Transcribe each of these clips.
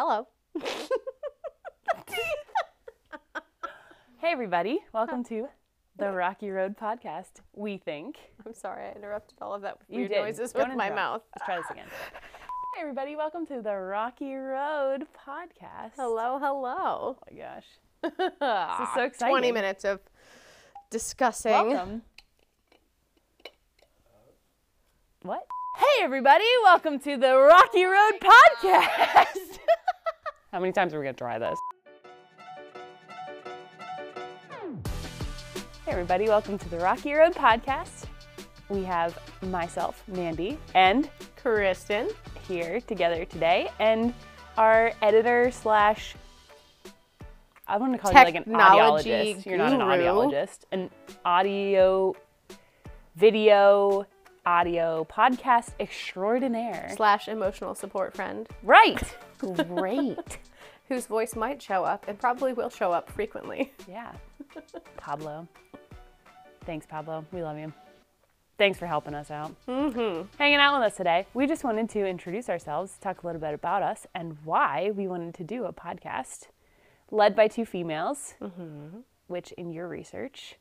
Hello. Hey, everybody. Welcome to the Rocky Road podcast. We think. I'm sorry, I interrupted all of that with You weird did. noises Don't with my mouth. Let's try this again. Hey, everybody. Welcome to the Rocky Road podcast. Hello, hello. Oh, my gosh. this is so exciting. 20 minutes of discussing. Welcome. What? Hey, everybody. Welcome to the Rocky Road podcast. How many times are we going to try this? Hey, everybody. Welcome to the Rocky Road podcast. We have myself, Mandy, and Kristin. here together today, and our editor slash I want to call you like an Technology audiologist. You're not an audiologist. An audio, video, audio podcast extraordinaire. Slash emotional support friend Right. Great. whose voice might show up and probably will show up frequently. yeah. Pablo. Thanks, Pablo. We love you. Thanks for helping us out. Mm-hmm. hanging out with us today. We just wanted to introduce ourselves, talk a little bit about us, and why we wanted to do a podcast led by two females, mm-hmm. which in your research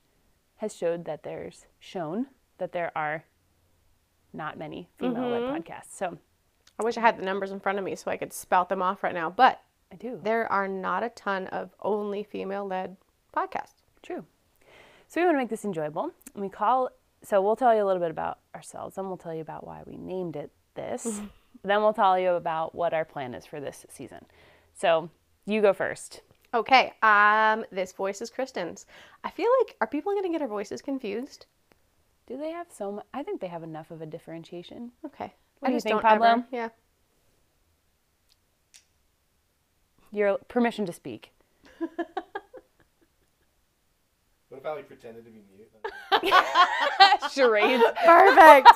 has showed that there's shown that there are not many female-led podcasts. So I wish I had the numbers in front of me so I could spout them off right now, but I do. there are not a ton of only female led podcasts. True. So we want to make this enjoyable. And we call so we'll tell you a little bit about ourselves, then we'll tell you about why we named it this. then we'll tell you about what our plan is for this season. So you go first. Okay, um, this voice is Kristin's. I feel like, are people going to get our voices confused? Do they have so much? I think they have enough of a differentiation. Okay. What I do you just think, don't Pablo? ever- yeah. Your permission to speak. What if I like pretended to be mute? Charades. Perfect.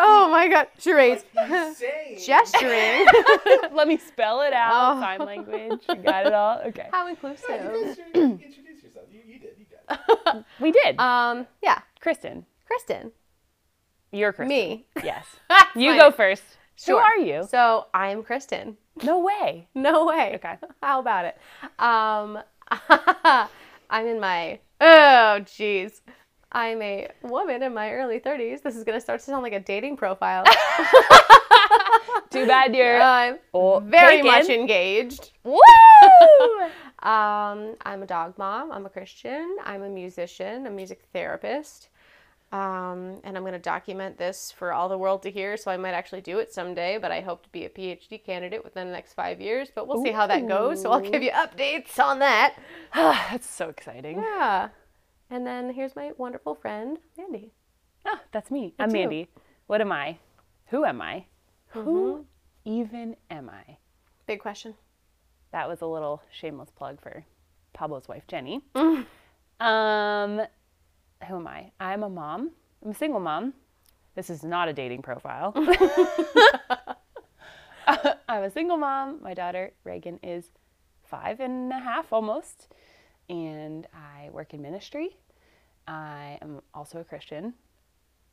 oh my god. Charades. Gesturing. Let me spell it out. Oh. Sign language. You got it all? Okay. How You inclusive. guys should introduce yourself. You, you did. You got it. We did. Um, yeah. Kristin. Kristin. You're Kristin. Me. Yes. You Fine. go first. Sure. Who are you? So I'm Kristin. No way. No way. Okay. How about it? Um, I'm in my oh jeez. I'm a woman in my early 30s. This is gonna start to sound like a dating profile. Too bad you're I'm very taken. much engaged. Woo! Um, I'm a dog mom. I'm a Christian. I'm a musician, a music therapist. Um, and I'm going to document this for all the world to hear. So I might actually do it someday, but I hope to be a PhD candidate within the next five years. But we'll see how that goes. So I'll give you updates on that. That's so exciting. Yeah. And then here's my wonderful friend, Mandy. Oh, that's me. I'm you. Mandy. What am I? Who am I? Mm-hmm. Who even am I? Big question. That was a little shameless plug for Pablo's wife, Jenny. Mm. Um, who am I? I'm a mom. I'm a single mom. This is not a dating profile. I'm a single mom. My daughter, Reagan, is five and a half almost. And I work in ministry. I am also a Christian,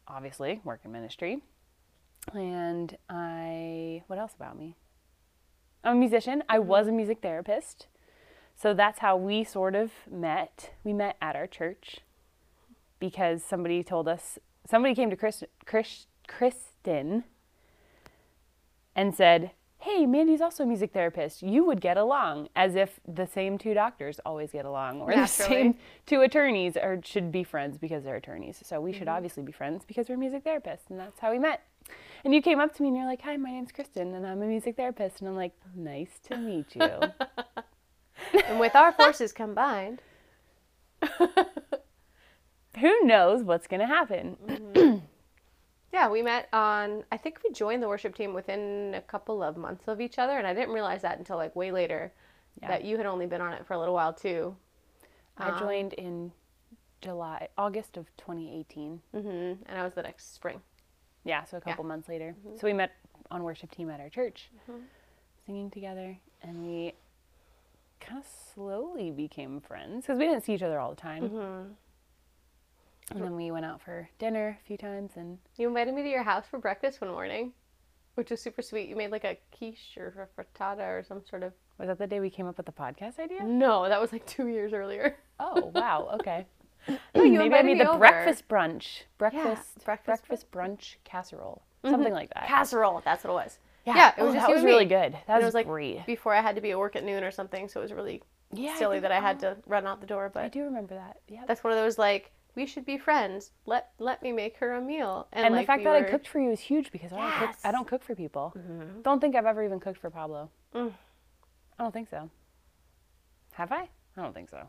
obviously, work in ministry. And I, what else about me? I'm a musician. I mm-hmm. was a music therapist. So that's how we sort of met. We met at our church because somebody told us, somebody came to Chris, Chris, Kristin and said, Hey, Mandy's also a music therapist. You would get along, as if the same two doctors always get along, or the same two attorneys are, should be friends because they're attorneys. So we should mm-hmm. obviously be friends because we're music therapists, and that's how we met. And you came up to me and you're like, Hi, my name's Kristin, and I'm a music therapist. And I'm like, Nice to meet you. And with our forces combined, Who knows what's going to happen? Mm-hmm. yeah, we met on, I think we joined the worship team within a couple of months of each other. And I didn't realize that until like way later Yeah. that you had only been on it for a little while too. I um, joined in July, August of 2018. hmm And I was the next spring. Yeah, so a couple months later. Mm-hmm. So we met on worship team at our church, mm-hmm. singing together, and we kind of slowly became friends because we didn't see each other all the time. And then we went out for dinner a few times, and You invited me to your house for breakfast one morning. which was super sweet. You made like a quiche or a frittata or some sort of. Was that the day we came up with the podcast idea? No, that was like two years earlier. Oh, wow. Okay. you Maybe I made the over. breakfast brunch. Breakfast breakfast breakfast brunch casserole. Mm-hmm. Something like that. casserole. That's what it was. yeah, yeah, it oh, was oh, just that was really me. good. That was, was like great. before I had to be at work at noon or something, so it was really Yeah, I silly think- that I had to run out the door. but I do remember that. Yeah. that's one of those like we should be friends. Let let me make her a meal. And, And like, the fact we that I cooked for you is huge because I don't cook. I Mm-hmm. don't cook for people. Don't think I've ever even cooked for Pablo. Mm. I don't think so. Have I? I don't think so.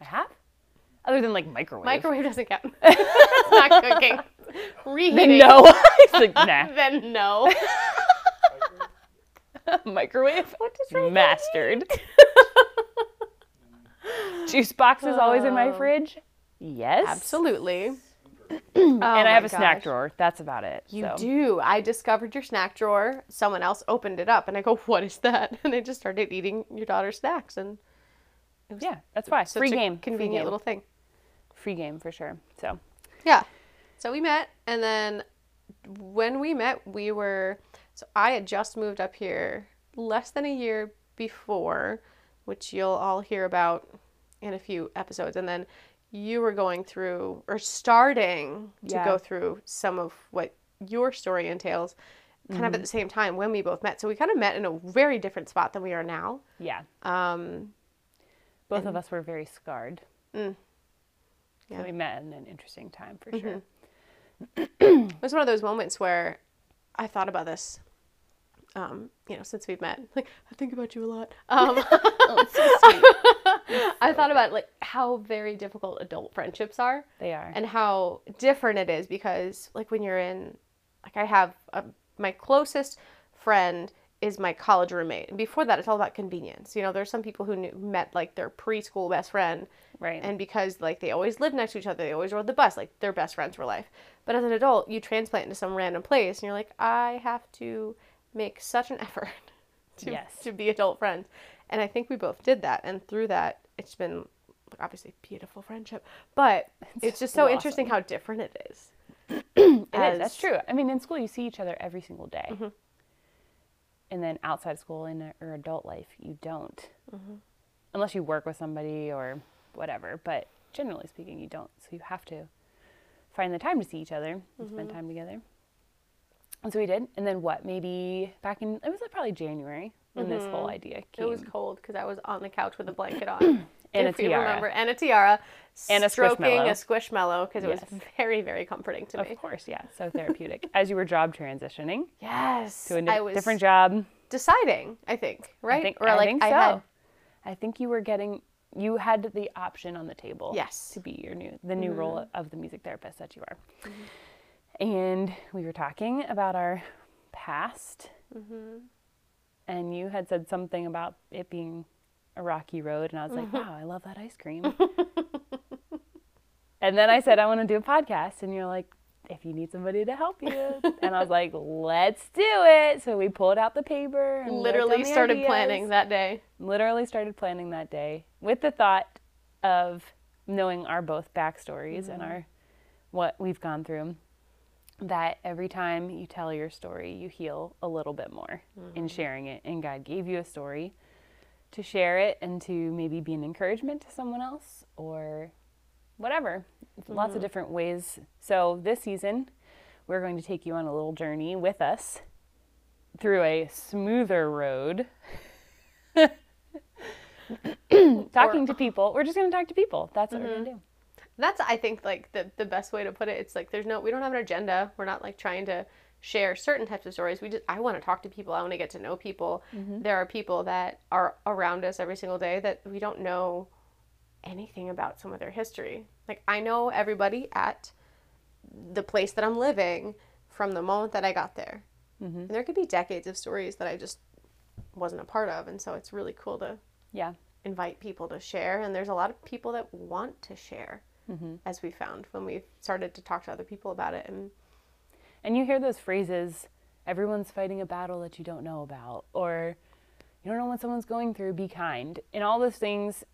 I have. Other than like microwave. microwave doesn't count. it's not cooking. Reheating. Then no. Like nah. then no. microwave. What does Mastered. Juice box is always in my Oh. fridge. Yes. Absolutely. Oh and I have a snack drawer. That's about it. You so. do. I discovered your snack drawer. Someone else opened it up, and I go, "What is that?" And they just started eating your daughter's snacks, and it was Yeah, that's why Free a game. Free convenient game. little thing. Free game for sure. So Yeah. So we met, and then when we met, we were. So I had just moved up here less than a year before, which you'll all hear about in a few episodes. And then you were going through, or starting to Yeah. go through some of what your story entails, kind of at the same time when we both met. So we kind of met in a very different spot than we are now. yeah, Um, both of us were very scarred. Mm. So Yeah. we met in an interesting time for sure. it was one of those moments where I thought about this. Um, you know, since we've met, like I think about you a lot. Um, I thought about like how very difficult adult friendships are, They are. and how different it is because like when you're in, like I have a, my closest friend is my college roommate, and before that, it's all about convenience. You know, there's some people who knew, met like their preschool best friend, right. and because like they always lived next to each other they always rode the bus like they're best friends for life but as an adult you transplant into some random place and you're like i have to make such an effort to, Yes. to be adult friends and i think we both did that and through that it's been obviously beautiful friendship but it's just so blossomed. interesting how different it is It is. That's true. I mean, in school, you see each other every single day. Mm-hmm. And then outside of school, in your adult life, you don't. Mm-hmm. Unless you work with somebody or whatever. But generally speaking, you don't. So you have to find the time to see each other and Mm-hmm. spend time together. And so we did. And then what? Maybe back in, it was like probably January when this whole idea came. Mm-hmm. it was cold because i was on the couch with a blanket on And a if you tiara. remember and a tiara And a stroking squishmallow. a squishmallow because it Yes. was very very comforting to me Of course, yeah. So therapeutic. As you were job transitioning yes to a I different job. deciding, I think, right? I think, or I like think I so. had I think you were getting you had the option on the table. Yes. Mm-hmm. To be your new the new role of the music therapist that you are. And we were talking about our past. Mm-hmm. And you had said something about it being a rocky road, and I was like, Mm-hmm. "Wow, I love that ice cream." and then I said, "I want to do a podcast," and you're like, "If you need somebody to help you," and I was like, "Let's do it." So we pulled out the paper and literally started ideas planning that day. literally started planning that day with the thought of knowing our both backstories and our what we've gone through that every time you tell your story you heal a little bit more in mm-hmm. sharing it. And god gave you a story to share it and to maybe be an encouragement to someone else or whatever. Lots of mm-hmm. different ways. So this season we're going to take you on a little journey with us through a smoother road. Talking to people. We're just going to talk to people. That's what we're going to mm-hmm. do. That's I think like the the best way to put it. It's like there's no we don't have an agenda. We're not like trying to share certain types of stories. We just I want to talk to people. I want to get to know people. Mm-hmm. There are people that are around us every single day that we don't know anything about some of their history. Like I know everybody at the place that I'm living from the moment that I got there. Mm-hmm. And there could be decades of stories that I just wasn't a part of, and so it's really cool to Yeah. invite people to share. And there's a lot of people that want to share, Mm-hmm. as we found when we started to talk to other people about it. And And you hear those phrases, everyone's fighting a battle that you don't know about, or you don't know what someone's going through, be kind, and all those things,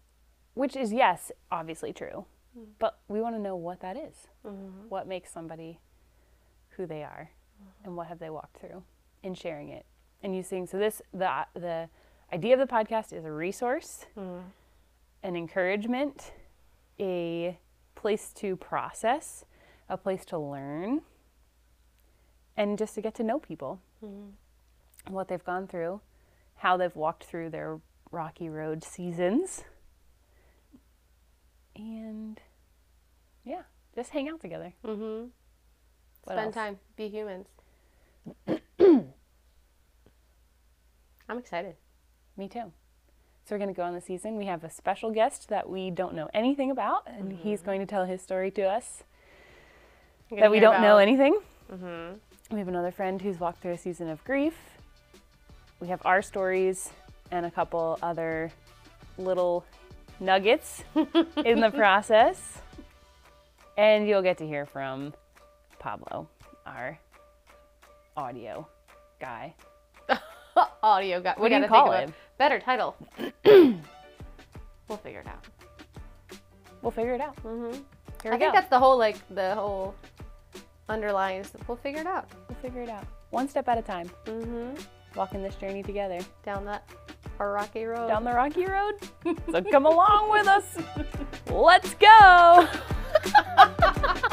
which is, yes, obviously true. Mm-hmm. But we want to know what that is. Mm-hmm. What makes somebody who they are, and what have they walked through. and sharing it and using so this the the idea of the podcast is a resource, an encouragement, a place to process, a place to learn, and just to get to know people, what they've gone through, how they've walked through their rocky road seasons, and yeah, just hang out together. Mm-hmm. Spend else? time. Be humans. I'm excited. Me too. So we're going to go on the season. We have a special guest that we don't know anything about, and he's going to tell his story to us that we don't know about- anything. Mhm. We have another friend who's walked through a season of grief. We have our stories and a couple other little nuggets in the process. And you'll get to hear from Pablo, our audio guy. Audio guy. What do you call think of a him? Better title. we'll figure it out. We'll figure it out. Mm-hmm. Here I think go. that's the whole like the whole underlying. is We'll figure it out. We'll figure it out. One step at a time. Mm-hmm. Walking this journey together. Down that rocky road. down the rocky road. so come along with us. Let's go.